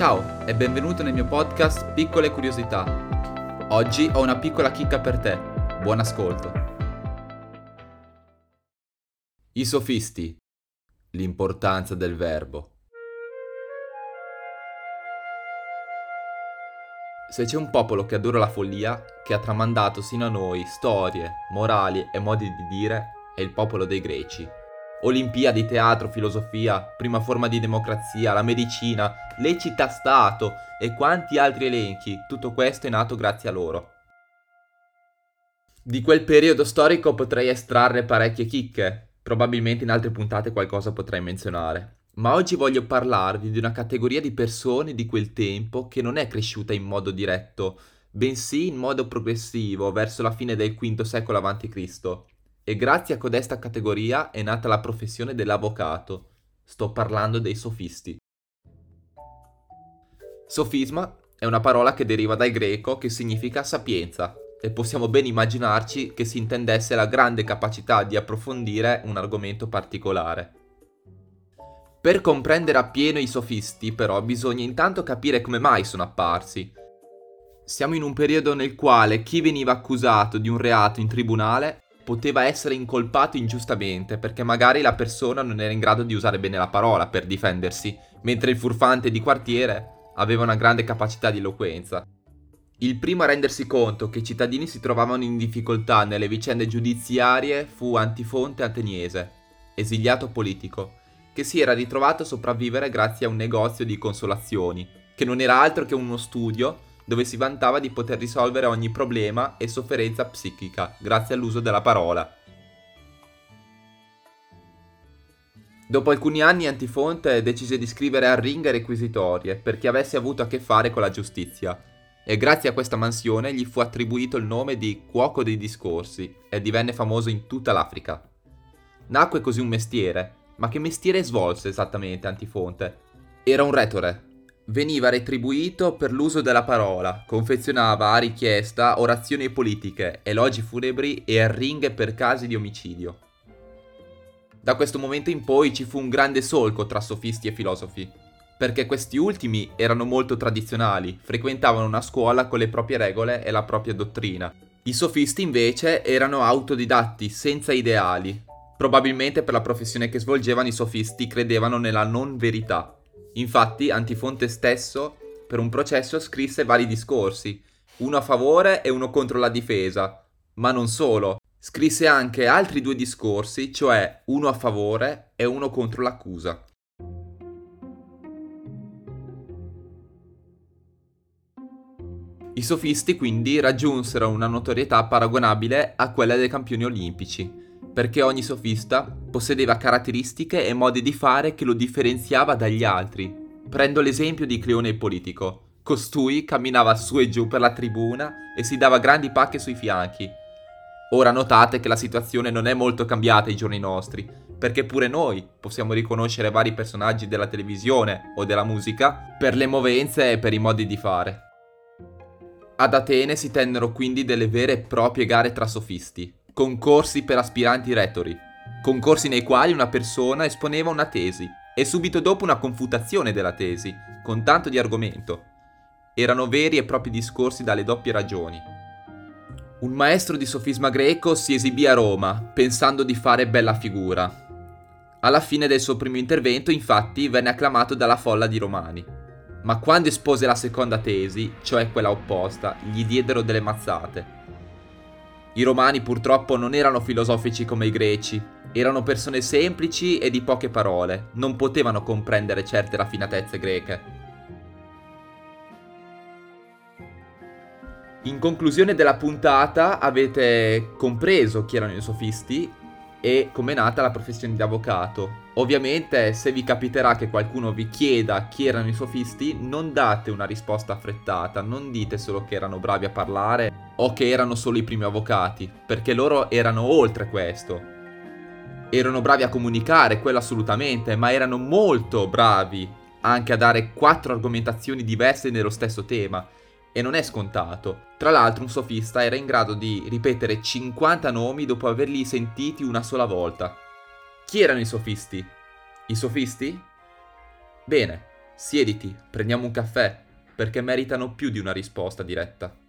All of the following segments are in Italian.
Ciao e benvenuto nel mio podcast Piccole Curiosità. Oggi ho una piccola chicca per te. Buon ascolto. I sofisti. L'importanza del verbo. Se c'è un popolo che adora la follia, che ha tramandato sino a noi storie, morali e modi di dire, è il popolo dei greci. Olimpiadi, teatro, filosofia, prima forma di democrazia, la medicina, le città-stato e quanti altri elenchi, tutto questo è nato grazie a loro. Di quel periodo storico potrei estrarre parecchie chicche, probabilmente in altre puntate qualcosa potrei menzionare. Ma oggi voglio parlarvi di una categoria di persone di quel tempo che non è cresciuta in modo diretto, bensì in modo progressivo verso la fine del V secolo a.C. E grazie a codesta categoria è nata la professione dell'avvocato. Sto parlando dei sofisti. Sofisma è una parola che deriva dal greco che significa sapienza e possiamo ben immaginarci che si intendesse la grande capacità di approfondire un argomento particolare. Per comprendere appieno i sofisti, però, bisogna intanto capire come mai sono apparsi. Siamo in un periodo nel quale chi veniva accusato di un reato in tribunale poteva essere incolpato ingiustamente perché magari la persona non era in grado di usare bene la parola per difendersi, mentre il furfante di quartiere aveva una grande capacità di eloquenza. Il primo a rendersi conto che i cittadini si trovavano in difficoltà nelle vicende giudiziarie fu Antifonte Ateniese, esiliato politico, che si era ritrovato a sopravvivere grazie a un negozio di consolazioni, che non era altro che uno studio dove si vantava di poter risolvere ogni problema e sofferenza psichica grazie all'uso della parola. Dopo alcuni anni Antifonte decise di scrivere arringhe requisitorie per chi avesse avuto a che fare con la giustizia e grazie a questa mansione gli fu attribuito il nome di cuoco dei discorsi e divenne famoso in tutta l'Africa. Nacque così un mestiere, ma che mestiere svolse esattamente Antifonte? Era un retore. Veniva retribuito per l'uso della parola, confezionava a richiesta orazioni politiche, elogi funebri e arringhe per casi di omicidio. Da questo momento in poi ci fu un grande solco tra sofisti e filosofi perché questi ultimi erano molto tradizionali, frequentavano una scuola con le proprie regole e la propria dottrina. I sofisti invece erano autodidatti, senza ideali. Probabilmente per la professione che svolgevano i sofisti credevano nella non verità. Infatti Antifonte stesso, per un processo, scrisse vari discorsi, uno a favore e uno contro la difesa. Ma non solo, scrisse anche altri due discorsi, cioè uno a favore e uno contro l'accusa. I sofisti quindi raggiunsero una notorietà paragonabile a quella dei campioni olimpici, perché ogni sofista possedeva caratteristiche e modi di fare che lo differenziava dagli altri. Prendo l'esempio di Cleone il politico. Costui camminava su e giù per la tribuna e si dava grandi pacche sui fianchi. Ora notate che la situazione non è molto cambiata ai giorni nostri, perché pure noi possiamo riconoscere vari personaggi della televisione o della musica per le movenze e per i modi di fare. Ad Atene si tennero quindi delle vere e proprie gare tra sofisti, concorsi per aspiranti retori, concorsi nei quali una persona esponeva una tesi e subito dopo una confutazione della tesi, con tanto di argomento. Erano veri e propri discorsi dalle doppie ragioni. Un maestro di sofisma greco si esibì a Roma, pensando di fare bella figura. Alla fine del suo primo intervento, infatti, venne acclamato dalla folla di romani ma quando espose la seconda tesi, cioè quella opposta, gli diedero delle mazzate. I romani purtroppo non erano filosofici come i greci, erano persone semplici e di poche parole, non potevano comprendere certe raffinatezze greche. In conclusione della puntata avete compreso chi erano i sofisti e come è nata la professione di avvocato. Ovviamente, se vi capiterà che qualcuno vi chieda chi erano i sofisti, non date una risposta affrettata, non dite solo che erano bravi a parlare o che erano solo i primi avvocati, perché loro erano oltre questo. Erano bravi a comunicare, quello assolutamente, ma erano molto bravi anche a dare quattro argomentazioni diverse nello stesso tema e non è scontato. Tra l'altro un sofista era in grado di ripetere 50 nomi dopo averli sentiti una sola volta. Chi erano i sofisti? I sofisti? Bene, Siediti, prendiamo un caffè, perché meritano più di una risposta diretta.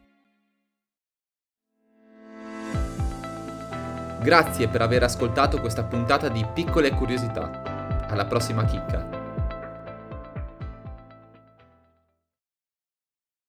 Grazie per aver ascoltato questa puntata di Piccole Curiosità. Alla prossima chicca.